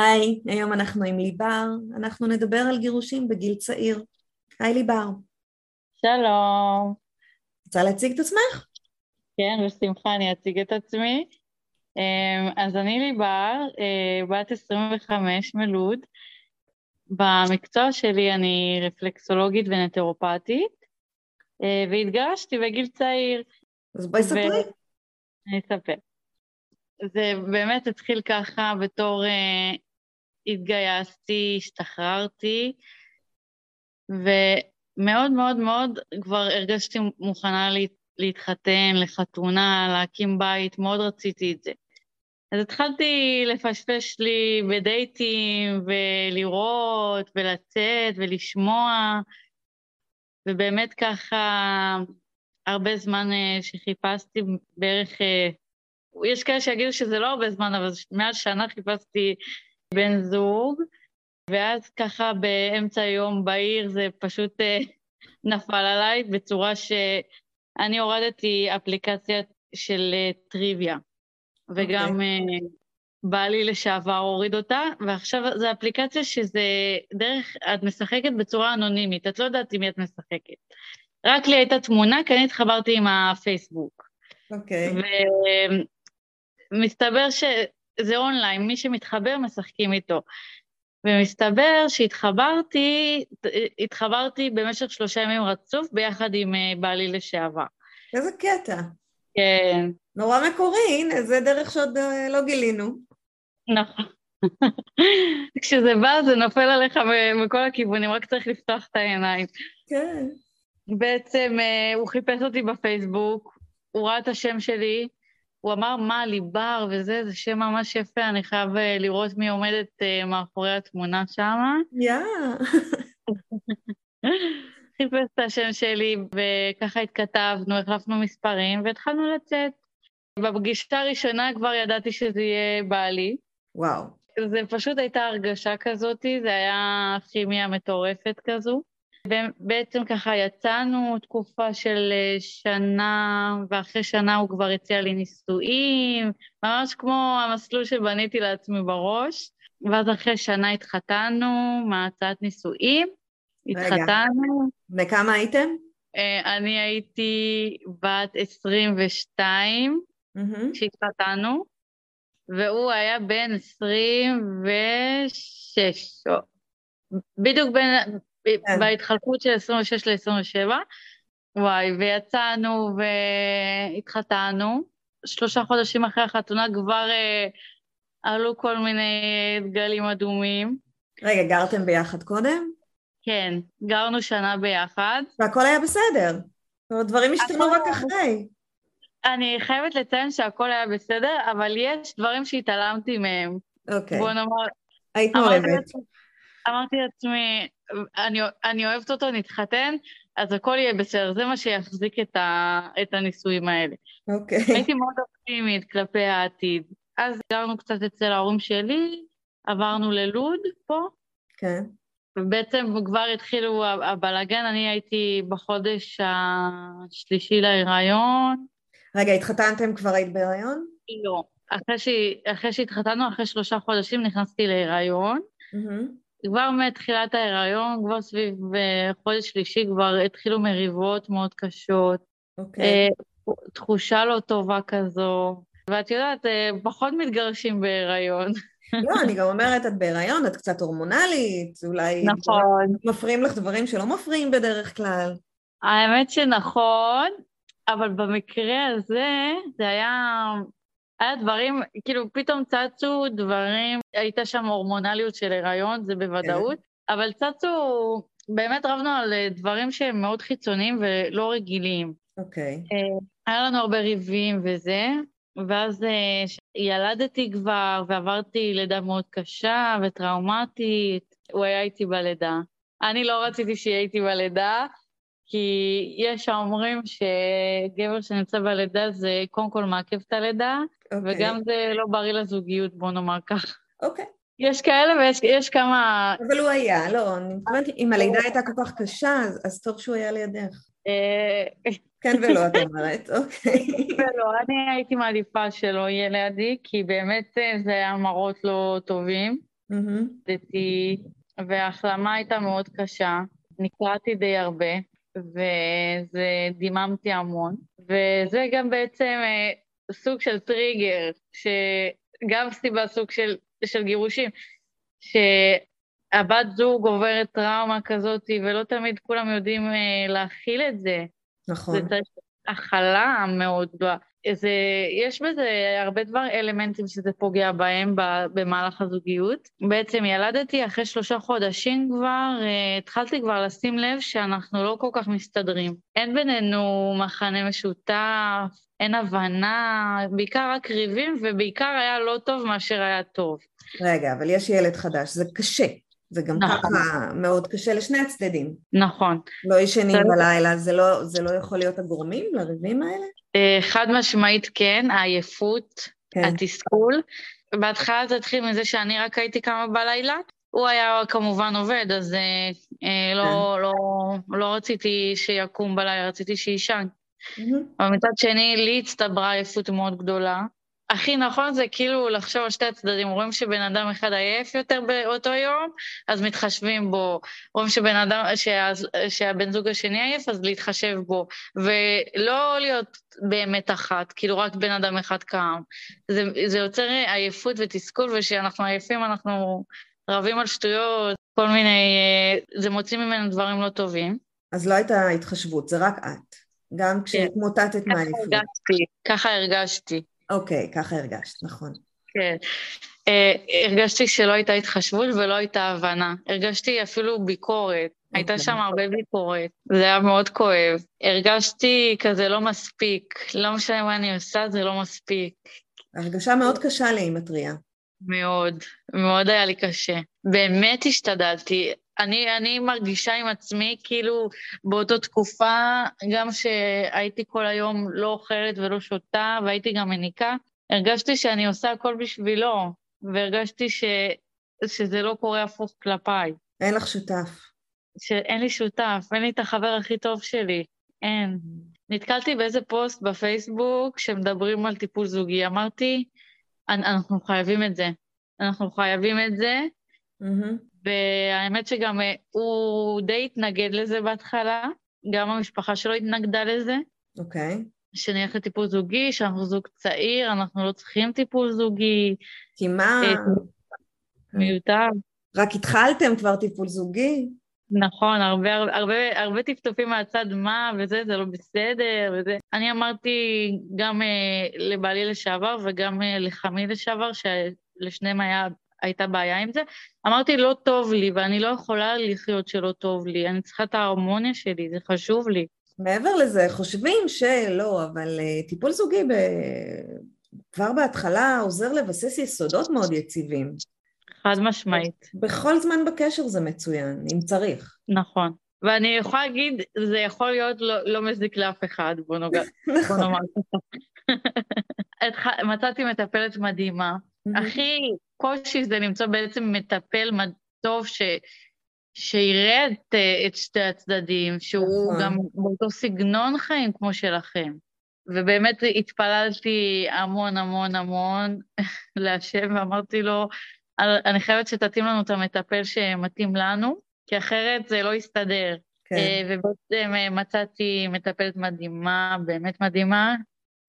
היי, היום אנחנו עם ליבר, אנחנו נדבר על גירושים בגיל צעיר. היי ליבר. שלום. רוצה להציג את עצמך? כן, בשמחה אני אציג את עצמי. אמ, אז אני ליבר, אה, בת 25 מלוד. במקצוע שלי אני רפלקסולוגית ונטרופטית, אה, והתגרשתי בגיל צעיר. אז בואי ספרי. ו... אני אספר. זה באמת התחיל ככה בתור uh, התגייסתי, השתחררתי, ומאוד מאוד מאוד כבר הרגשתי מוכנה לה, להתחתן, לחתונה, להקים בית, מאוד רציתי את זה. אז התחלתי לפשפש לי בדייטים, ולראות, ולצאת, ולשמוע, ובאמת ככה הרבה זמן אה, שחיפשתי, בערך אה, יש כאלה שיגידו שזה לא הרבה זמן, אבל מעל שנה חיפשתי בן זוג, ואז ככה באמצע היום בעיר זה פשוט אה, נפל עליי בצורה שאני הורדתי אפליקציה של אה, טריוויה, וגם okay. אוקיי. אה, בעלי לשעבר הוריד אותה, ועכשיו זו אפליקציה שזה דרך, את משחקת בצורה אנונימית, את לא יודעת עם מי את משחקת. רק לי הייתה תמונה, כי אני התחברתי עם הפייסבוק. אוקיי. Okay. מסתבר שזה אונליין, מי שמתחבר משחקים איתו. ומסתבר שהתחברתי, התחברתי במשך שלושה ימים רצוף ביחד עם אה, בעלי לשעבר. איזה קטע. כן. נורא מקורי, הנה, זה דרך שעוד אה, לא גילינו. נכון. כשזה בא זה נופל עליך מכל הכיוונים, רק צריך לפתוח את העיניים. כן. בעצם אה, הוא חיפש אותי בפייסבוק, הוא ראה את השם שלי, הוא אמר מה, ליבר וזה, זה שם ממש יפה, אני חייב אה, לראות מי עומדת uh, מאחורי התמונה שם. יא. חיפש את השם שלי, וככה התכתבנו, החלפנו מספרים, והתחלנו לצאת. בפגישה הראשונה כבר ידעתי שזה יהיה בעלי. וואו. זה פשוט הייתה הרגשה כזאת, זה היה כימיה מטורפת כזו. בעצם ככה יצאנו תקופה של אה, שנה, ואחרי שנה הוא כבר הציע לי נישואים, ממש כמו המסלול שבניתי לעצמי בראש. ואז אחרי שנה התחתנו מהצעת נישואים, התחתנו. וכמה הייתם? אה, אני הייתי בת 22 כשהתחתנו, והוא היה בן 26. בדיוק בין, כן. בהתחלקות של 26 ל-27, וואי, ויצאנו והתחתנו. שלושה חודשים אחרי החתונה כבר אה, עלו כל מיני דגלים אדומים. רגע, גרתם ביחד קודם? כן, גרנו שנה ביחד. והכל היה בסדר. זאת אומרת, דברים השתנו רק אחרי. אני חייבת לציין שהכל היה בסדר, אבל יש דברים שהתעלמתי מהם. אוקיי. בוא נאמר... היית אוהבת. אמרתי לעצמי, אני, אני אוהבת אותו, נתחתן, אז הכל יהיה בסדר, זה מה שיחזיק את, ה, את הנישואים האלה. אוקיי. Okay. הייתי מאוד אופטימית כלפי העתיד. אז גרנו קצת אצל ההורים שלי, עברנו ללוד פה. כן. ובעצם כבר התחילו הבלאגן, אני הייתי בחודש השלישי להיריון. רגע, התחתנתם כבר היית בהיריון? לא. אחרי, ש... אחרי שהתחתנו, אחרי שלושה חודשים נכנסתי להיריון. Mm-hmm. כבר מתחילת ההיריון, כבר סביב אה, חודש שלישי, כבר התחילו מריבות מאוד קשות. אוקיי. Okay. תחושה לא טובה כזו. ואת יודעת, אה, פחות מתגרשים בהיריון. לא, אני גם אומרת, את בהיריון, את קצת הורמונלית, אולי... נכון. מפריעים לך דברים שלא מפריעים בדרך כלל. האמת שנכון, אבל במקרה הזה, זה היה היה דברים, כאילו פתאום צצו דברים, הייתה שם הורמונליות של הריון, זה בוודאות, כן. אבל צצו, באמת רבנו על דברים שהם מאוד חיצוניים ולא רגילים. אוקיי. אה, היה לנו הרבה ריבים וזה, ואז אה, ילדתי כבר, ועברתי לידה מאוד קשה וטראומטית. הוא היה איתי בלידה. אני לא רציתי שיהיה איתי בלידה, כי יש האומרים שגבר שנמצא בלידה זה קודם כל מעכב את הלידה, okay. אוקיי. וגם זה לא בריא לזוגיות, בוא נאמר כך. אוקיי. Okay. יש כאלה ויש כמה... אבל הוא היה, לא, אני מתכוונת, אם הלידה הייתה כל כך קשה, אז, אז טוב שהוא היה לידך. אה, כן ולא, את אומרת, אוקיי. ולא, אני הייתי מעדיפה שלא יהיה לידי, כי באמת אה, זה היה מראות לא טובים. וההחלמה הייתה מאוד קשה, נקרעתי די הרבה, וזה דיממתי המון. וזה גם בעצם אה, סוג של טריגר, שגם סיבה סוג של, של גירושים, שהבת זוג עוברת טראומה כזאת, ולא תמיד כולם יודעים אה, להכיל את זה. נכון. זה צריך הכלה מאוד גדולה. זה, יש בזה הרבה דבר, אלמנטים שזה פוגע בהם במהלך הזוגיות. בעצם ילדתי אחרי שלושה חודשים כבר, uh, התחלתי כבר לשים לב שאנחנו לא כל כך מסתדרים. אין בינינו מחנה משותף, אין הבנה, בעיקר רק ריבים, ובעיקר היה לא טוב מאשר היה טוב. רגע, אבל יש ילד חדש, זה קשה. זה גם נכון. ככה מאוד קשה לשני הצדדים. נכון. לא ישנים. בלילה, זה לא, זה לא יכול להיות הגורמים לריבים האלה? אה, חד משמעית כן, העייפות, כן. התסכול. בהתחלה זה התחיל מזה שאני רק הייתי קמה בלילה, הוא היה כמובן עובד, אז אה, אה לא, כן. לא, לא, לא רציתי שיקום בלילה, רציתי שיישן. Mm-hmm. אבל מצד שני, לי הצטברה עייפות מאוד גדולה. הכי נכון זה כאילו לחשוב על שתי הצדדים. רואים שבן אדם אחד עייף יותר באותו יום, אז מתחשבים בו. רואים שבן אדם, שה, שהבן זוג השני עייף, אז להתחשב בו. ולא להיות באמת אחת, כאילו רק בן אדם אחד קם. זה, זה יוצר עייפות ותסכול, וכשאנחנו עייפים אנחנו רבים על שטויות, כל מיני... זה מוציא ממנו דברים לא טובים. אז לא הייתה התחשבות, זה רק את. גם כשהתמוטטת כן. ככה הרגשתי, ככה הרגשתי. אוקיי, ככה הרגשת, נכון. כן. Uh, הרגשתי שלא הייתה התחשבות ולא הייתה הבנה. הרגשתי אפילו ביקורת. Okay. הייתה אוקיי. שם הרבה ביקורת. זה היה מאוד כואב. הרגשתי כזה לא מספיק. לא משנה מה אני עושה, זה לא מספיק. הרגשה מאוד קשה לי, היא מתריעה. מאוד, מאוד היה לי קשה. באמת השתדלתי. אני, אני מרגישה עם עצמי כאילו באותה תקופה, גם שהייתי כל היום לא אוכלת ולא שותה, והייתי גם מניקה, הרגשתי שאני עושה הכל בשבילו, והרגשתי ש, שזה לא קורה הפוך כלפיי. אין לך שותף. שאין לי שותף, אין לי את החבר הכי טוב שלי, אין. נתקלתי באיזה פוסט בפייסבוק שמדברים על טיפול זוגי, אמרתי, אנחנו חייבים את זה. אנחנו חייבים את זה, mm-hmm. והאמת שגם אה, הוא די התנגד לזה בהתחלה, גם המשפחה שלו התנגדה לזה. אוקיי. Okay. שנלך לטיפול זוגי, שאנחנו זוג צעיר, אנחנו לא צריכים טיפול זוגי. כי מה... אה, מיותר. רק התחלתם כבר טיפול זוגי? נכון, הרבה, הרבה, הרבה טפטופים מהצד מה וזה, זה לא בסדר וזה. אני אמרתי גם אה, לבעלי לשעבר וגם אה, לחמי לשעבר, שלשניהם היה הייתה בעיה עם זה. אמרתי, לא טוב לי, ואני לא יכולה לחיות שלא טוב לי, אני צריכה את ההרמוניה שלי, זה חשוב לי. מעבר לזה, חושבים שלא, אבל uh, טיפול זוגי ב... כבר בהתחלה עוזר לבסס יסודות מאוד יציבים. חד משמעית. בכל זמן בקשר זה מצוין, אם צריך. נכון. ואני יכולה להגיד, זה יכול להיות לא, לא מזיק לאף אחד, בוא, נוג... נכון. בוא נאמר מצאתי מטפלת מדהימה. הכי קושי זה למצוא בעצם מטפל טוב ש... שיראה את, את שתי הצדדים, שהוא נכון. גם באותו סגנון חיים כמו שלכם. ובאמת התפללתי המון המון המון להשם, ואמרתי לו, אני חייבת שתתאים לנו את המטפל שמתאים לנו, כי אחרת זה לא יסתדר. כן. אה, ובעצם אה, מצאתי מטפלת מדהימה, באמת מדהימה.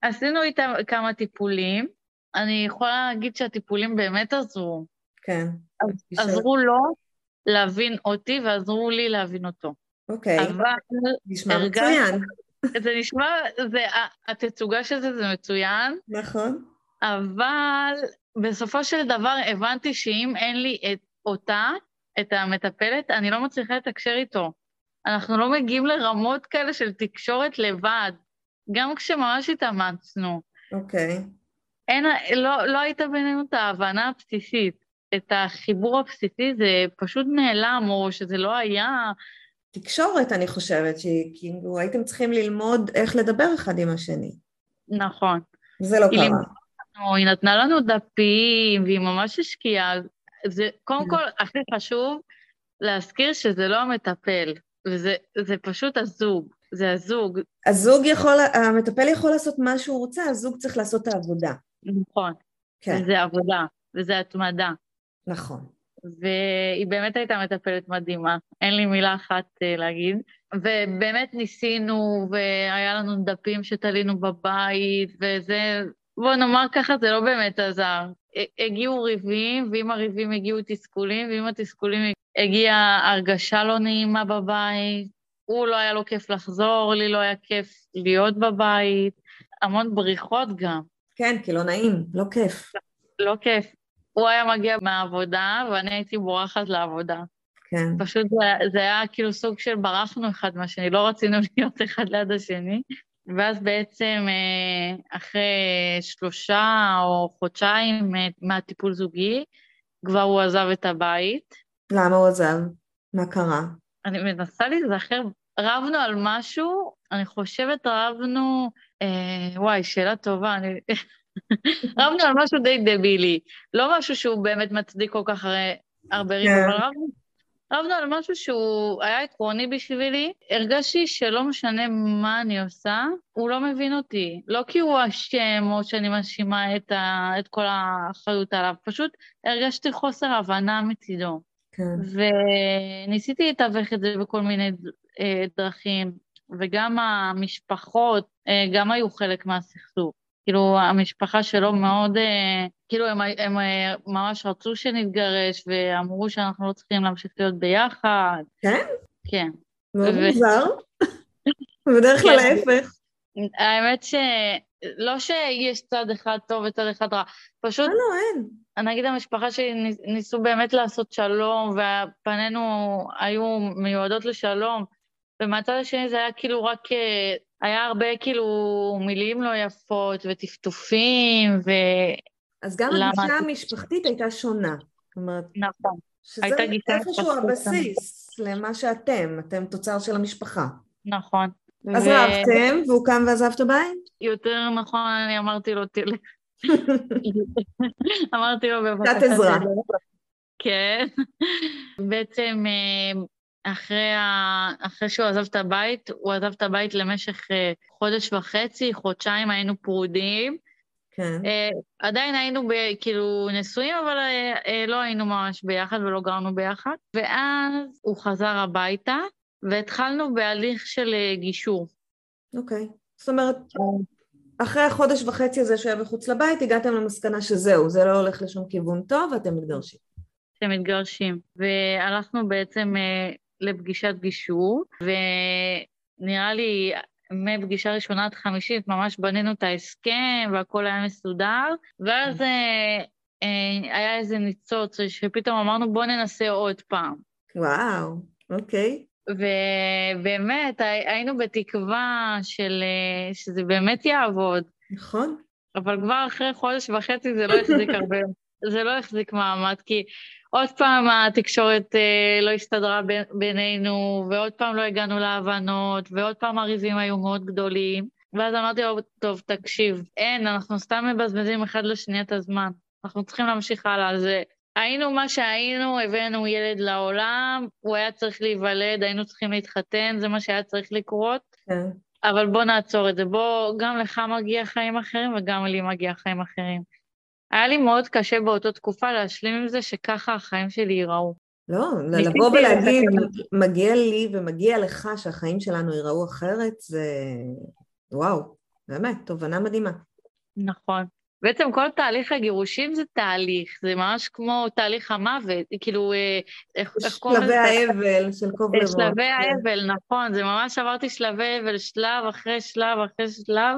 עשינו איתה כמה טיפולים, אני יכולה להגיד שהטיפולים באמת עזרו. כן. עזרו לו להבין אותי ועזרו לי להבין אותו. אוקיי. אבל... נשמע מצוין. זה נשמע, זה, התצוגה של זה זה מצוין. נכון. אבל בסופו של דבר הבנתי שאם אין לי את אותה, את המטפלת, אני לא מצליחה לתקשר איתו. אנחנו לא מגיעים לרמות כאלה של תקשורת לבד, גם כשממש התאמצנו. אוקיי. אין, לא, לא הייתה בינינו את ההבנה הבסיסית. את החיבור הבסיסי זה פשוט נעלם, או שזה לא היה... תקשורת, אני חושבת, שכאילו הייתם צריכים ללמוד איך לדבר אחד עם השני. נכון. זה לא קרה. לנו, היא נתנה לנו דפים, והיא ממש השקיעה. זה, קודם כל, הכי חשוב להזכיר שזה לא המטפל, וזה פשוט הזוג. זה הזוג. הזוג יכול, המטפל יכול לעשות מה שהוא רוצה, הזוג צריך לעשות את העבודה. נכון. כן. וזה עבודה, וזה התמדה. נכון. והיא באמת הייתה מטפלת מדהימה, אין לי מילה אחת uh, להגיד. ובאמת ניסינו, והיה לנו דפים שתלינו בבית, וזה, בוא נאמר ככה, זה לא באמת עזר. הגיעו ריבים, ועם הריבים הגיעו תסכולים, ועם התסכולים הגיעה הרגשה לא נעימה בבית. הוא לא היה לו כיף לחזור, לי לא היה כיף להיות בבית, המון בריחות גם. כן, כי לא נעים, לא כיף. לא כיף. הוא היה מגיע מהעבודה, ואני הייתי בורחת לעבודה. כן. פשוט זה, זה היה כאילו סוג של ברחנו אחד מהשני, לא רצינו להיות אחד ליד השני. ואז בעצם אה, אחרי שלושה או חודשיים אה, מהטיפול זוגי, כבר הוא עזב את הבית. למה הוא עזב? מה קרה? אני מנסה להיזכר, רבנו על משהו, אני חושבת רבנו, אה, וואי, שאלה טובה, אני... רבנו על משהו די דבילי, לא משהו שהוא באמת מצדיק כל כך הרי הרבה ריבים, כן. אבל רבנו, רבנו על משהו שהוא היה עקרוני בשבילי, הרגשתי שלא משנה מה אני עושה, הוא לא מבין אותי. לא כי הוא אשם או שאני מאשימה את, את כל האחריות עליו, פשוט הרגשתי חוסר הבנה מצידו. כן. וניסיתי לתווך את זה בכל מיני דרכים, וגם המשפחות אה, גם היו חלק מהסכסוך. כאילו, המשפחה שלו מאוד, אה, כאילו, הם, הם ממש רצו שנתגרש, ואמרו שאנחנו לא צריכים להמשיך להיות ביחד. כן? כן. מאוד ו... מוזר. בדרך כלל כן. להפך. האמת שלא שיש צד אחד טוב וצד אחד רע, פשוט... לא, לא, אין. נגיד המשפחה שלי ניסו באמת לעשות שלום, ופנינו היו מיועדות לשלום, ומהצד השני זה היה כאילו רק, אה, היה הרבה כאילו מילים לא יפות וטפטופים, ו... אז גם הגישה המשפחתית הייתה שונה. זאת אומרת, נכון. שזה איפשהו הבסיס למה שאתם, אתם תוצר של המשפחה. נכון. אז ו... רבתם, והוא קם ועזב את הבית? יותר נכון, אני אמרתי לו, תלך. אמרתי לו, בבקשה. קצת עזרה. כן. בעצם אה, אחרי, ה... אחרי שהוא עזב את הבית, הוא עזב את הבית למשך אה, חודש וחצי, חודשיים היינו פרודים. כן. Uh, עדיין היינו ב, כאילו נשואים, אבל uh, לא היינו ממש ביחד ולא גרנו ביחד. ואז הוא חזר הביתה, והתחלנו בהליך של גישור. אוקיי. זאת אומרת, אחרי החודש וחצי הזה שהיה מחוץ לבית, הגעתם למסקנה שזהו, זה לא הולך לשום כיוון טוב ואתם מתגרשים. אתם מתגרשים. והלכנו בעצם לפגישת גישור, ונראה לי מפגישה ראשונה עד חמישית ממש בנינו את ההסכם והכל היה מסודר, ואז אה, אה, היה איזה ניצוץ שפתאום אמרנו בוא ננסה עוד פעם. וואו, אוקיי. ובאמת היינו בתקווה של, אה, שזה באמת יעבוד. נכון. אבל כבר אחרי חודש וחצי זה לא החזיק הרבה, זה לא החזיק מעמד, כי עוד פעם התקשורת אה, לא הסתדרה ב, בינינו, ועוד פעם לא הגענו להבנות, ועוד פעם הריבים היו מאוד גדולים. ואז אמרתי לו, טוב, תקשיב, אין, אנחנו סתם מבזבזים אחד לשני את הזמן. אנחנו צריכים להמשיך הלאה. אז היינו מה שהיינו, הבאנו ילד לעולם, הוא היה צריך להיוולד, היינו צריכים להתחתן, זה מה שהיה צריך לקרות. כן. אבל בוא נעצור את זה. בוא, גם לך מגיע חיים אחרים וגם לי מגיע חיים אחרים. היה לי מאוד קשה באותה תקופה להשלים עם זה שככה החיים שלי ייראו. לא, לבוא ולהגיד, מגיע לי ומגיע לך שהחיים שלנו ייראו אחרת, זה וואו, באמת, תובנה מדהימה. נכון. בעצם כל תהליך הגירושים זה תהליך, זה ממש כמו תהליך המוות, כאילו, אה, איך, קוראים לזה? שלבי האבל של קוב לבוא. שלבי כן. האבל, נכון, זה ממש עברתי שלבי אבל, שלב אחרי שלב אחרי שלב,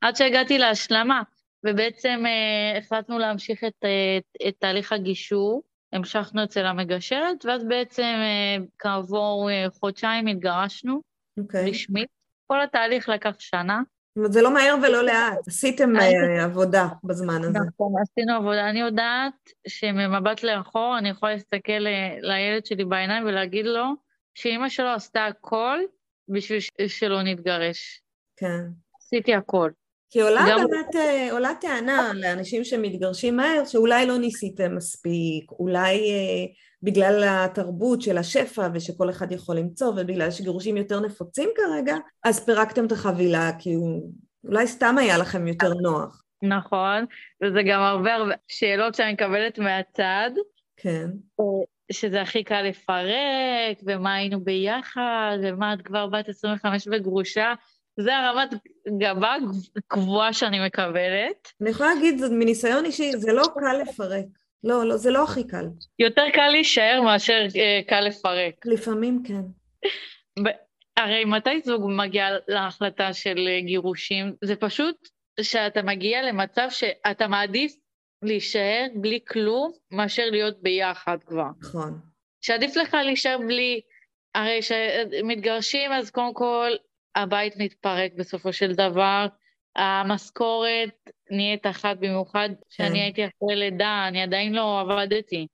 עד שהגעתי להשלמה. ובעצם אה, החלטנו להמשיך את, את, את תהליך הגישור, המשכנו אצל המגשרת, ואז בעצם אה, כעבור אה, חודשיים התגרשנו, okay. אוקיי. רשמית. כל התהליך לקח שנה. אומרת, זה לא מהר ולא לאט, עשיתם uh, עבודה בזמן הזה. נכון, עשינו עבודה. אני יודעת שממבט לאחור אני יכולה להסתכל לילד שלי בעיניים ולהגיד לו שאימא שלו עשתה הכל בשביל שלא נתגרש. כן. עשיתי הכל. כי עולה גם... באמת, אה, עולה טענה לאנשים שמתגרשים מהר, שאולי לא ניסיתם מספיק, אולי אה, בגלל התרבות של השפע ושכל אחד יכול למצוא, ובגלל שגירושים יותר נפוצים כרגע, אז פירקתם את החבילה, כי הוא... אולי סתם היה לכם יותר נוח. נכון, וזה גם הרבה הרבה שאלות שאני מקבלת מהצד. כן. אה, שזה הכי קל לפרק, ומה היינו ביחד, ומה את כבר בת 25 וגרושה. זה הרמת גבה קבועה שאני מקבלת. אני יכולה להגיד, מניסיון אישי, זה לא קל לפרק. לא, לא, זה לא הכי קל. יותר קל להישאר מאשר אה, קל לפרק. לפעמים כן. הרי מתי זוג מגיע להחלטה של אה, גירושים? זה פשוט שאתה מגיע למצב שאתה מעדיף להישאר בלי כלום מאשר להיות ביחד כבר. נכון. שעדיף לך להישאר בלי... הרי כשמתגרשים אז קודם כל הבית מתפרק בסופו של דבר, המשכורת נהיית אחת במיוחד, כשאני כן. הייתי אחרי לידה, אני עדיין לא עבדתי.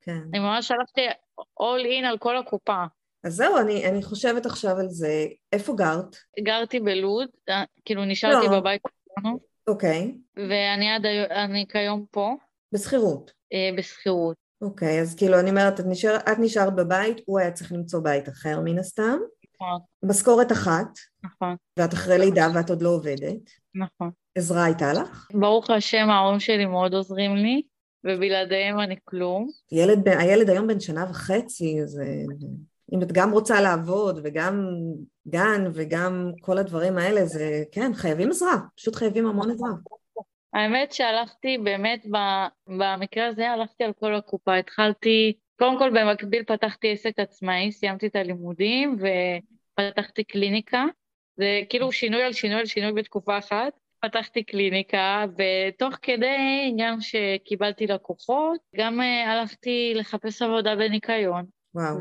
כן. אני ממש הלכתי all in על כל הקופה. אז זהו, אני, אני חושבת עכשיו על זה. איפה גרת? גרתי בלוד, אה, כאילו נשארתי לא. בבית שלנו. אוקיי. ואני עד אני כיום פה. בשכירות? אה, בשכירות. אוקיי, אז כאילו אני אומרת, את, נשאר, את נשארת בבית, הוא היה צריך למצוא בית אחר מן הסתם. נכון. משכורת אחת. נכון. ואת אחרי לידה ואת עוד לא עובדת. נכון. עזרה הייתה לך? ברוך השם, ההורים שלי מאוד עוזרים לי, ובלעדיהם אני כלום. ילד, הילד היום בן שנה וחצי, אז אה, אם את גם רוצה לעבוד וגם גן וגם כל הדברים האלה, זה כן, חייבים עזרה, פשוט חייבים המון עזרה. האמת שהלכתי באמת, במקרה הזה הלכתי על כל הקופה. התחלתי, קודם כל במקביל פתחתי עסק עצמאי, סיימתי את הלימודים ופתחתי קליניקה. זה כאילו שינוי על שינוי על שינוי בתקופה אחת. פתחתי קליניקה, ותוך כדי, גם שקיבלתי לקוחות, גם uh, הלכתי לחפש עבודה בניקיון. וואו.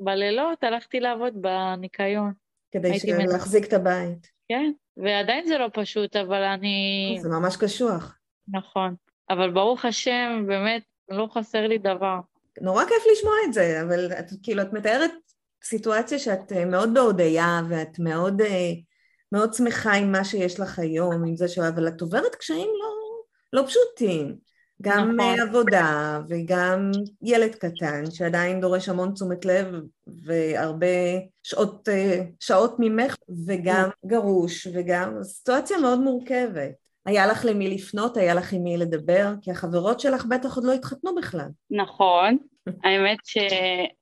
ובלילות הלכתי לעבוד בניקיון. כדי להחזיק את הבית. כן, ועדיין זה לא פשוט, אבל אני... זה ממש קשוח. נכון. אבל ברוך השם, באמת, לא חסר לי דבר. נורא כיף לשמוע את זה, אבל את, כאילו, את מתארת סיטואציה שאת אה, מאוד בהודיה, ואת מאוד... Uh, מאוד שמחה עם מה שיש לך היום, עם זה ש... אבל את עוברת קשיים לא, לא פשוטים. גם נכון. עבודה וגם ילד קטן שעדיין דורש המון תשומת לב והרבה שעות, אה, שעות ממך וגם נכון. גרוש וגם סיטואציה מאוד מורכבת. היה לך למי לפנות, היה לך עם מי לדבר, כי החברות שלך בטח עוד לא התחתנו בכלל. נכון, האמת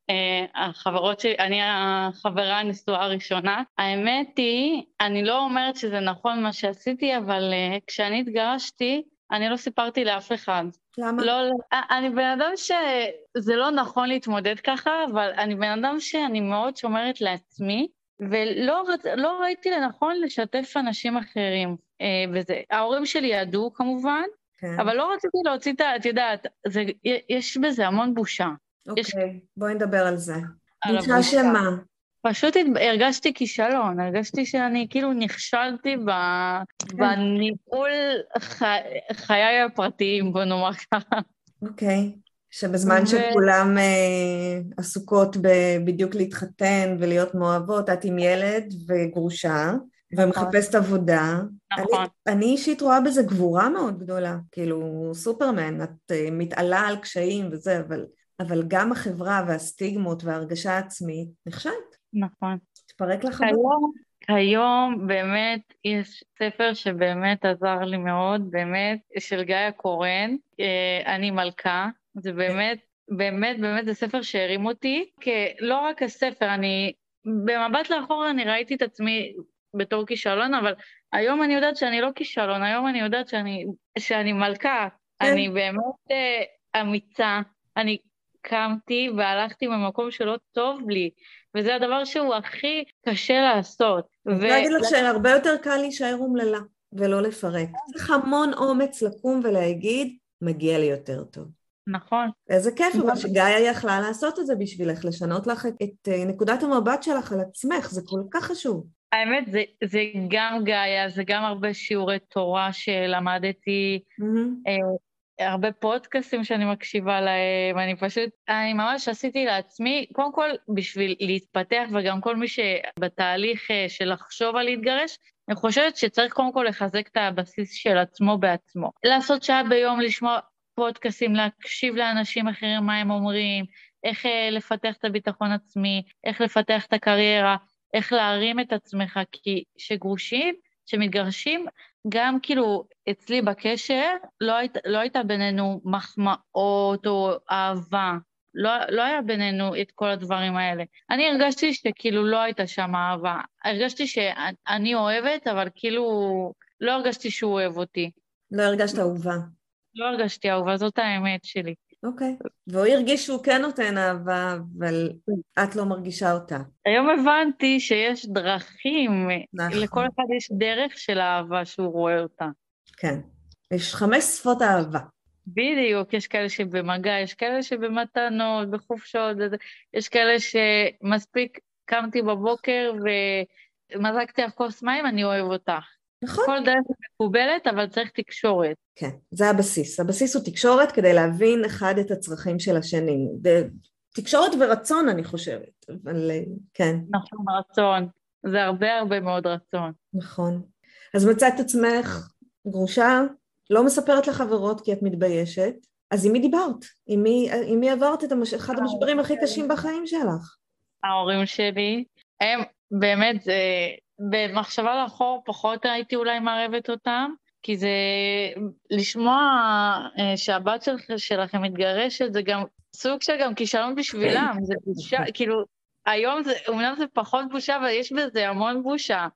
שהחברות שלי, אני החברה הנשואה הראשונה, האמת היא, אני לא אומרת שזה נכון מה שעשיתי, אבל אה, כשאני התגרשתי, אני לא סיפרתי לאף אחד. למה? לא, אה, אני בן אדם שזה לא נכון להתמודד ככה, אבל אני בן אדם שאני מאוד שומרת לעצמי, ולא לא ראיתי לנכון לשתף אנשים אחרים אה, בזה. ההורים שלי ידעו כמובן, כן. אבל לא רציתי להוציא את ה... את יודעת, זה, יש בזה המון בושה. אוקיי, יש... בואי נדבר על זה. על בושה שמה? פשוט הרגשתי כישלון, הרגשתי שאני כאילו נכשלתי ב... כן. בניהול חי... חיי הפרטיים, בוא נאמר ככה. אוקיי, שבזמן ו... שכולם אה, עסוקות ב... בדיוק להתחתן ולהיות מאוהבות, את עם ילד וגרושה. ומחפשת עבודה. נכון. אני, אני אישית רואה בזה גבורה מאוד גדולה, כאילו סופרמן, את uh, מתעלה על קשיים וזה, אבל, אבל גם החברה והסטיגמות וההרגשה העצמית נכשלת. נכון. תפרק לך היום, היום באמת יש ספר שבאמת עזר לי מאוד, באמת, של גיא הקורן, אה, אני מלכה, זה באמת, באמת, באמת זה ספר שהרים אותי, כי לא רק הספר, אני במבט לאחור אני ראיתי את עצמי בתור כישלון, אבל היום אני יודעת שאני לא כישלון, היום אני יודעת שאני, שאני מלכה, כן. אני באמת uh, אמיצה, אני קמתי והלכתי במקום שלא טוב לי, וזה הדבר שהוא הכי קשה לעשות. אני רוצה להגיד לך שהרבה יותר קל להישאר אומללה ולא לפרק. צריך המון אומץ לקום ולהגיד, מגיע לי יותר טוב. נכון. איזה כיף, אבל שגיא יכלה לעשות את זה בשבילך, לשנות לך את, את אה, נקודת המבט שלך על עצמך, זה כל כך חשוב. האמת, זה, זה גם גאיה, זה גם הרבה שיעורי תורה שלמדתי, mm-hmm. אה, הרבה פודקאסטים שאני מקשיבה להם, אני פשוט, אני ממש עשיתי לעצמי, קודם כל בשביל להתפתח, וגם כל מי שבתהליך אה, של לחשוב על להתגרש, אני חושבת שצריך קודם כל לחזק את הבסיס של עצמו בעצמו. לעשות שעה ביום, לשמוע פודקאסטים, להקשיב לאנשים אחרים מה הם אומרים, איך אה, לפתח את הביטחון עצמי, איך לפתח את הקריירה, איך להרים את עצמך, כי שגרושים, שמתגרשים, גם כאילו אצלי בקשר לא, היית, לא הייתה בינינו מחמאות או אהבה, לא, לא היה בינינו את כל הדברים האלה. אני הרגשתי שכאילו לא הייתה שם אהבה. הרגשתי שאני אוהבת, אבל כאילו לא הרגשתי שהוא אוהב אותי. לא הרגשת אהובה. לא הרגשתי אהובה, זאת האמת שלי. אוקיי. Okay. והוא הרגיש שהוא כן נותן אהבה, אבל את לא מרגישה אותה. היום הבנתי שיש דרכים, נכון. לכל אחד יש דרך של אהבה שהוא רואה אותה. כן. יש חמש שפות אהבה. בדיוק, יש כאלה שבמגע, יש כאלה שבמתנות, בחופשות, יש כאלה שמספיק קמתי בבוקר ומזגתי לך כוס מים, אני אוהב אותך. נכון. כל דרך מקובלת, אבל צריך תקשורת. כן, זה הבסיס. הבסיס הוא תקשורת כדי להבין אחד את הצרכים של השני. תקשורת ורצון, אני חושבת, אבל כן. נכון, רצון. זה הרבה הרבה מאוד רצון. נכון. אז מצאת עצמך גרושה, לא מספרת לחברות כי את מתביישת, אז עם מי דיברת? עם מי, עם מי עברת את המש... אחד המשברים הכי קשים בחיים שלך? ההורים שלי, הם באמת, זה, במחשבה לאחור פחות הייתי אולי מערבת אותם, כי זה לשמוע אה, שהבת של, שלכם מתגרשת, זה גם סוג של גם כישלון בשבילם, זה בושה, כאילו, היום זה, אומנם זה פחות בושה, אבל יש בזה המון בושה.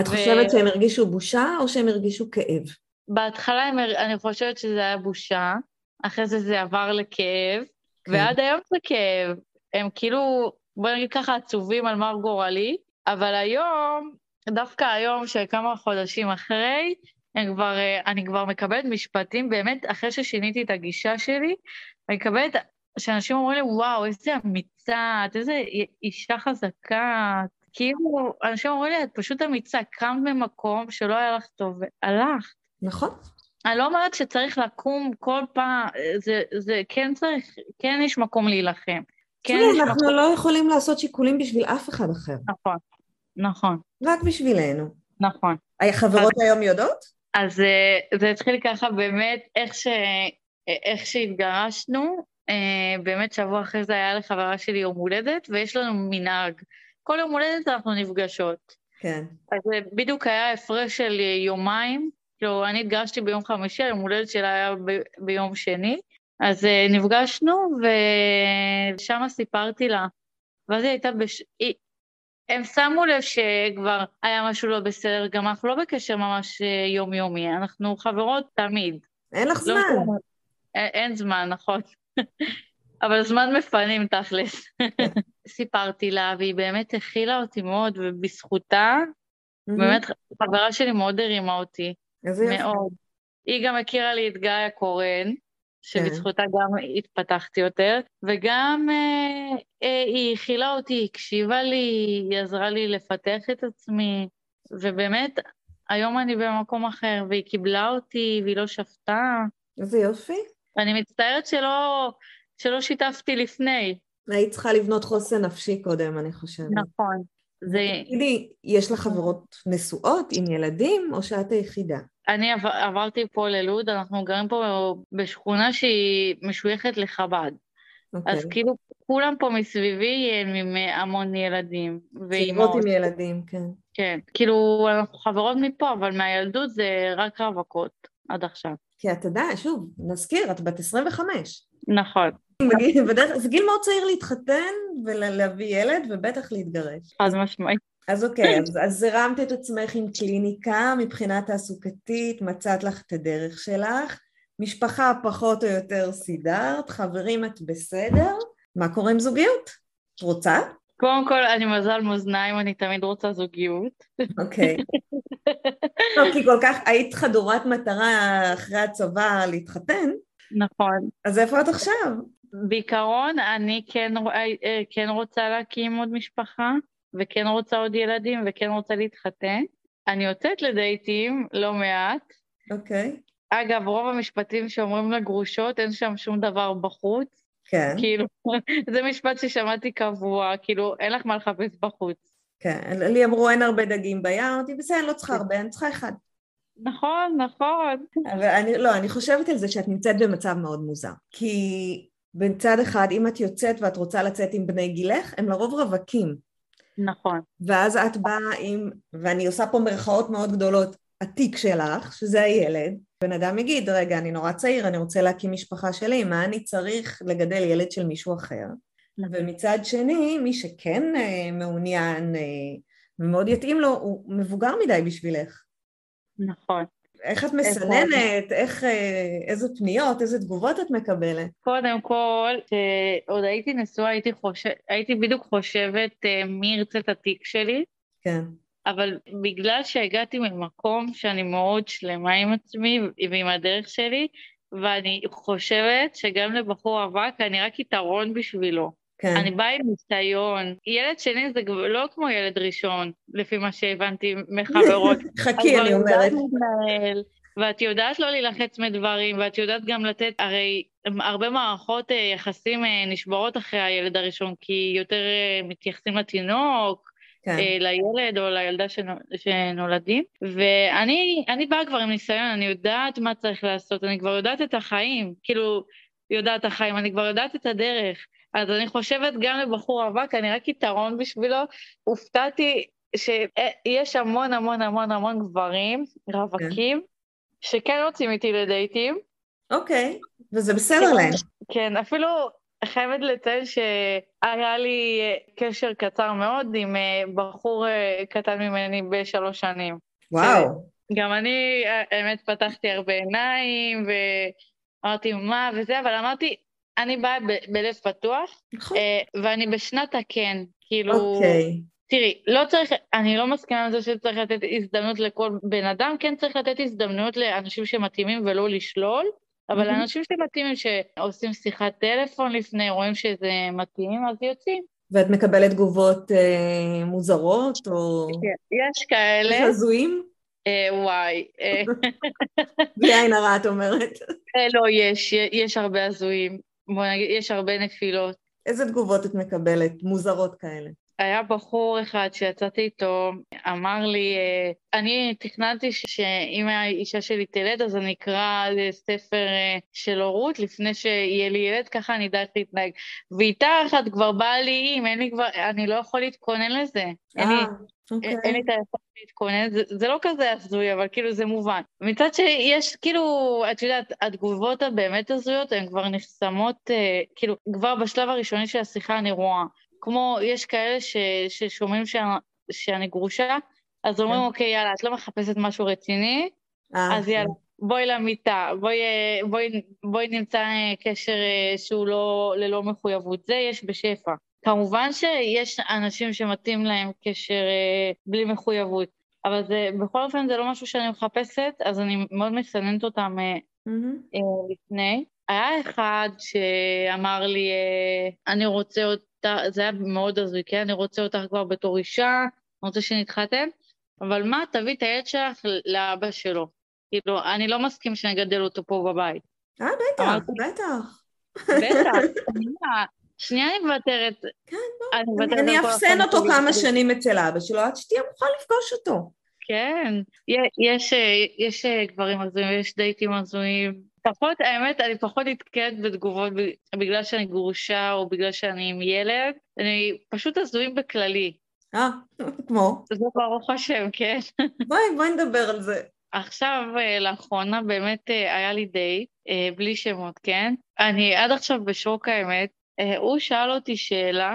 את ו... חושבת שהם הרגישו בושה או שהם הרגישו כאב? בהתחלה הם, אני חושבת שזה היה בושה, אחרי זה זה עבר לכאב, כן. ועד היום זה כאב. הם כאילו, בוא נגיד ככה, עצובים על מר גורלי, אבל היום דווקא היום, שכמה חודשים אחרי, אני כבר, אה, אני כבר מקבלת משפטים, באמת, אחרי ששיניתי את הגישה שלי, אני מקבלת, שאנשים אומרים לי, וואו, איזה אמיצה, את איזה אישה חזקה, כאילו, אנשים אומרים לי, את פשוט אמיצה, קמת ממקום שלא היה לך טוב, והלכת. נכון. אני לא אומרת שצריך לקום כל פעם, זה, זה כן צריך, כן יש מקום להילחם. כן אנחנו מקום... לא יכולים לעשות שיקולים בשביל אף אחד אחר. נכון. נכון. רק בשבילנו. נכון. החברות אז, היום יודעות? אז אה, זה התחיל ככה באמת, איך, ש, איך שהתגרשנו, אה, באמת שבוע אחרי זה היה לחברה שלי יום הולדת, ויש לנו מנהג. כל יום הולדת אנחנו נפגשות. כן. אז בדיוק היה הפרש של יומיים, כאילו, אני התגרשתי ביום חמישי, היום הולדת שלה היה ב, ביום שני, אז אה, נפגשנו, ושם סיפרתי לה, ואז היא הייתה, בש... היא, הם שמו לב שכבר היה משהו לא בסדר, גם אנחנו לא בקשר ממש אה, יומיומי, אנחנו חברות תמיד. אין לך לא זמן. אין, אין זמן, נכון. אבל זמן מפנים תכלס. סיפרתי לה, והיא באמת הכילה אותי מאוד, ובזכותה, mm-hmm. באמת חברה שלי מאוד הרימה אותי. איזה יופי. מאוד. היא גם הכירה לי את גיא הקורן, שבזכותה כן. גם התפתחתי יותר, וגם אה, אה, היא הכילה אותי, היא הקשיבה לי, היא עזרה לי לפתח את עצמי, ובאמת, היום אני במקום אחר, והיא קיבלה אותי, והיא לא שפטה. איזה יופי. אני מצטערת שלא, שלא שיתפתי לפני. היית צריכה לבנות חוסן נפשי קודם, אני חושבת. נכון. זה... תגידי, יש לך חברות נשואות עם ילדים, או שאת היחידה? אני עבר, עברתי פה ללוד, אנחנו גרים פה בשכונה שהיא משויכת לחב"ד. Okay. אז אוקיי. כאילו, כולם פה מסביבי הם עם המון ילדים. צעירות עם ילדים, כן. כן, כאילו, אנחנו חברות מפה, אבל מהילדות זה רק רווקות עד עכשיו. כי את יודעת, שוב, נזכיר, את בת 25. נכון. זה גיל מאוד צעיר להתחתן ולהביא ילד, ובטח להתגרש. חד משמעית. אז אוקיי, אז, אז הרמת את עצמך עם קליניקה מבחינה תעסוקתית, מצאת לך את הדרך שלך, משפחה פחות או יותר סידרת, חברים את בסדר, מה קורה עם זוגיות? את רוצה? קודם כל, אני מזל מאזניים, אני תמיד רוצה זוגיות. אוקיי. לא, כי כל כך, היית חדורת מטרה אחרי הצבא להתחתן. נכון. אז איפה את עכשיו? בעיקרון, אני כן, אה, כן רוצה להקים עוד משפחה. וכן רוצה עוד ילדים וכן רוצה להתחתן. אני יוצאת לדייטים לא מעט. אוקיי. אגב, רוב המשפטים שאומרים לגרושות, אין שם שום דבר בחוץ. כן. כאילו, זה משפט ששמעתי קבוע, כאילו, אין לך מה לחפש בחוץ. כן, לי אמרו אין הרבה דגים בים, אמרתי בסדר, אני לא צריכה הרבה, אני צריכה אחד. נכון, נכון. אבל אני, לא, אני חושבת על זה שאת נמצאת במצב מאוד מוזר. כי בצד אחד, אם את יוצאת ואת רוצה לצאת עם בני גילך, הם לרוב רווקים. נכון. ואז את באה עם, ואני עושה פה מרכאות מאוד גדולות, התיק שלך, שזה הילד, בן אדם יגיד, רגע, אני נורא צעיר, אני רוצה להקים משפחה שלי, מה אני צריך לגדל ילד של מישהו אחר? נכון. ומצד שני, מי שכן אה, מעוניין אה, ומאוד יתאים לו, הוא מבוגר מדי בשבילך. נכון. איך את מסננת, איך, אה, איזה פניות, איזה תגובות את מקבלת? קודם כל, כשעוד הייתי נשואה, הייתי, חושב, הייתי בדיוק חושבת אה, מי ירצה את התיק שלי, כן. אבל בגלל שהגעתי ממקום שאני מאוד שלמה עם עצמי ועם הדרך שלי, ואני חושבת שגם לבחור רווק אני רק יתרון בשבילו. כן. אני באה עם ניסיון. ילד שני זה לא כמו ילד ראשון, לפי מה שהבנתי מחברות. חכי, אני אומרת. ואת יודעת לא להילחץ מדברים, ואת יודעת גם לתת, הרי הרבה מערכות אה, יחסים אה, נשברות אחרי הילד הראשון, כי יותר אה, מתייחסים לתינוק, כן. לילד או לילדה שנולדים. ואני באה כבר עם ניסיון, אני יודעת מה צריך לעשות, אני כבר יודעת את החיים, כאילו, יודעת החיים, אני כבר יודעת את הדרך. אז אני חושבת גם לבחור רווק, אני רק יתרון בשבילו. הופתעתי שיש המון המון המון המון גברים רווקים, כן. שכן רוצים איתי לדייטים. אוקיי, וזה בסדר כן, להם. כן, אפילו חייבת לציין שהיה לי קשר קצר מאוד עם אה, בחור אה, קטן ממני בשלוש שנים. וואו. גם אני, האמת, פתחתי הרבה עיניים, ואמרתי, מה וזה, אבל אמרתי, אני באה בלב פתוח, נכון. אה, ואני בשנת הכן, כאילו... אוקיי. תראי, לא צריך, אני לא מסכימה עם זה שצריך לתת הזדמנות לכל בן אדם, כן צריך לתת הזדמנויות לאנשים שמתאימים ולא לשלול, אבל mm-hmm. אנשים שמתאימים שעושים שיחת טלפון לפני, רואים שזה מתאים, אז יוצאים. ואת מקבלת תגובות אה, מוזרות או... כן, יש כאלה. הזויים? אה, וואי. אה. בלי עין הרע, את אומרת. אה, לא, יש, יש הרבה הזויים. בוא נגיד, יש הרבה נפילות. איזה תגובות את מקבלת, מוזרות כאלה? היה בחור אחד שיצאתי איתו, אמר לי, אה, אני תכננתי שאם האישה שלי תלד אז אני אקרא ספר אה, של הורות לפני שיהיה לי ילד, ככה אני אדע איך להתנהג. ואיתה אחת כבר באה לי אם, אין לי כבר, אני לא יכול להתכונן לזה. אין לי, אוקיי. אין לי את היכולת להתכונן, זה, זה לא כזה הזוי, אבל כאילו זה מובן. מצד שיש, כאילו, את יודעת, התגובות הבאמת הזויות הן כבר נחסמות, אה, כאילו, כבר בשלב הראשוני של השיחה אני רואה. כמו, יש כאלה ש, ששומעים ש, שאני גרושה, אז אומרים, כן. אוקיי, יאללה, את לא מחפשת משהו רציני, אה, אז יאללה, כן. בואי למיטה, בואי, בואי, בואי נמצא אה, קשר אה, שהוא לא, ללא מחויבות. זה יש בשפע. כמובן שיש אנשים שמתאים להם קשר אה, בלי מחויבות, אבל זה, בכל אופן זה לא משהו שאני מחפשת, אז אני מאוד מסננת אותם אה, mm-hmm. אה, לפני. היה אחד שאמר לי, אני רוצה אותה, זה היה מאוד הזוי, כן? אני רוצה אותך כבר בתור אישה, אני רוצה שנתחתן, אבל מה, תביא את הילד שלך לאבא שלו. כאילו, אני לא מסכים שנגדל אותו פה בבית. אה, בטח, בטח. בטח, שנייה אני מוותרת. כן, בוא. אני אפסן אותו כמה שנים אצל אבא שלו, עד שתהיה מוכן לפגוש אותו. כן, יש, יש גברים הזויים ויש דייטים הזויים. פחות, האמת, אני פחות נתקעת בתגובות בגלל שאני גרושה או בגלל שאני עם ילד, אני פשוט הזויים בכללי. אה, כמו? זה ברוך השם, כן. בואי, בואי נדבר על זה. עכשיו, אה, לאחרונה באמת אה, היה לי דייט, אה, בלי שמות, כן? אני עד עכשיו בשוק האמת, אה, הוא שאל אותי שאלה,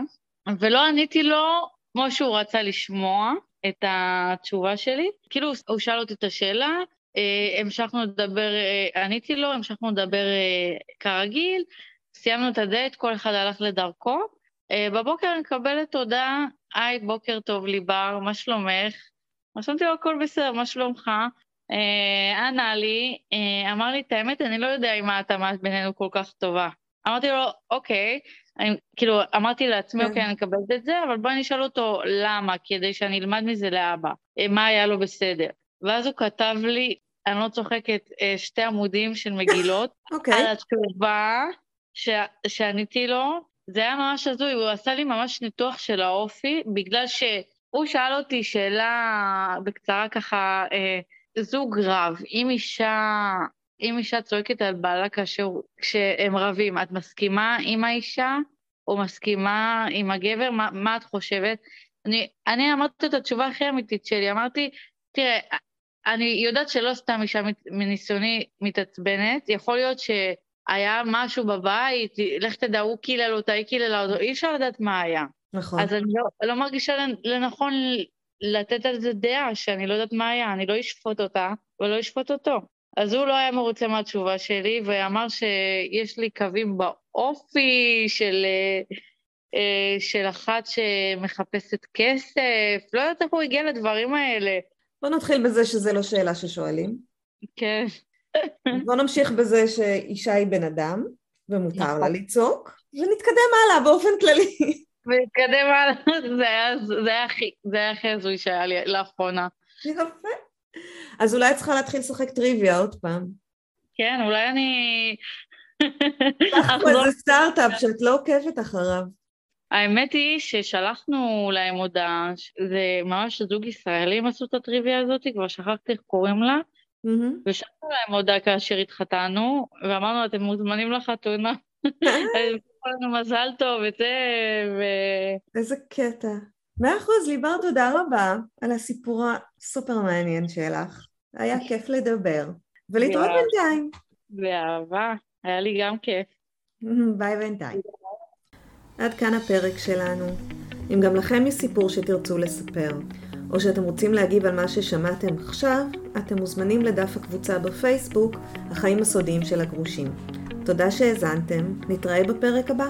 ולא עניתי לו כמו שהוא רצה לשמוע את התשובה שלי. כאילו, הוא שאל אותי את השאלה, אה, המשכנו לדבר, אה, עניתי לו, המשכנו לדבר כרגיל, סיימנו את הדייט, כל אחד הלך לדרכו. בבוקר אני מקבלת הודעה, היי, בוקר טוב ליבר, מה שלומך? רשמתי לו, הכל בסדר, מה שלומך? ענה לי, אמר לי, את האמת, אני לא יודע אם ההתאמה בינינו כל כך טובה. אמרתי לו, אוקיי, אני, כאילו, אמרתי לעצמי, כן. אוקיי, אני מקבלת את זה, אבל בואי נשאל אותו למה, כדי שאני אלמד מזה לאבא, אה, מה היה לו בסדר. ואז הוא כתב לי, אני לא צוחקת, אה, שתי עמודים של מגילות, אוקיי. על התשובה ש... שעניתי לו, זה היה ממש הזוי, הוא עשה לי ממש ניתוח של האופי, בגלל שהוא שאל אותי שאלה בקצרה ככה, אה, זוג רב, אם אישה, אם אישה צועקת על בעלה כאשר, כשהם רבים, את מסכימה עם האישה או מסכימה עם הגבר? מה, מה את חושבת? אני, אני אמרתי את התשובה הכי אמיתית שלי, אמרתי, תראה, אני יודעת שלא סתם אישה מניסיוני מתעצבנת, יכול להיות שהיה משהו בבית, לך תדע, הוא קילל אותה, היא קיללה אותו, אי אפשר לדעת מה היה. נכון. אז אני לא, לא מרגישה לנ- לנכון לתת על זה דעה, שאני לא יודעת מה היה, אני לא אשפוט אותה ולא אשפוט אותו. אז הוא לא היה מרוצה מהתשובה שלי, ואמר שיש לי קווים באופי של, אה, של אחת שמחפשת כסף, לא יודעת איך הוא הגיע לדברים האלה. בוא נתחיל בזה שזה לא שאלה ששואלים. כן, בוא נמשיך בזה שאישה היא בן אדם, ומותר לה נכון. לצעוק, ונתקדם הלאה באופן כללי. ונתקדם הלאה, זה היה הכי הזוי שהיה לי לאחרונה. יפה. אז אולי צריכה להתחיל לשחק טריוויה עוד פעם. כן, אולי אני... פה אחזור איזה סטארט-אפ שאת לא עוקבת אחריו. האמת היא ששלחנו להם הודעה, זה ממש זוג ישראלים עשו את הטריוויה הזאת, כבר שכחתי איך קוראים לה. ושלחנו להם הודעה כאשר התחתנו, ואמרנו, אתם מוזמנים לחתונה, קחו לנו מזל טוב וזה, ו... איזה קטע. מאה אחוז, ליבר, תודה רבה על הסיפור הסופר מעניין שלך. היה כיף לדבר. ולהתראות. בינתיים. באהבה, היה לי גם כיף. ביי בינתיים. עד כאן הפרק שלנו. אם גם לכם יש סיפור שתרצו לספר, או שאתם רוצים להגיב על מה ששמעתם עכשיו, אתם מוזמנים לדף הקבוצה בפייסבוק, החיים הסודיים של הגרושים. תודה שהאזנתם, נתראה בפרק הבא.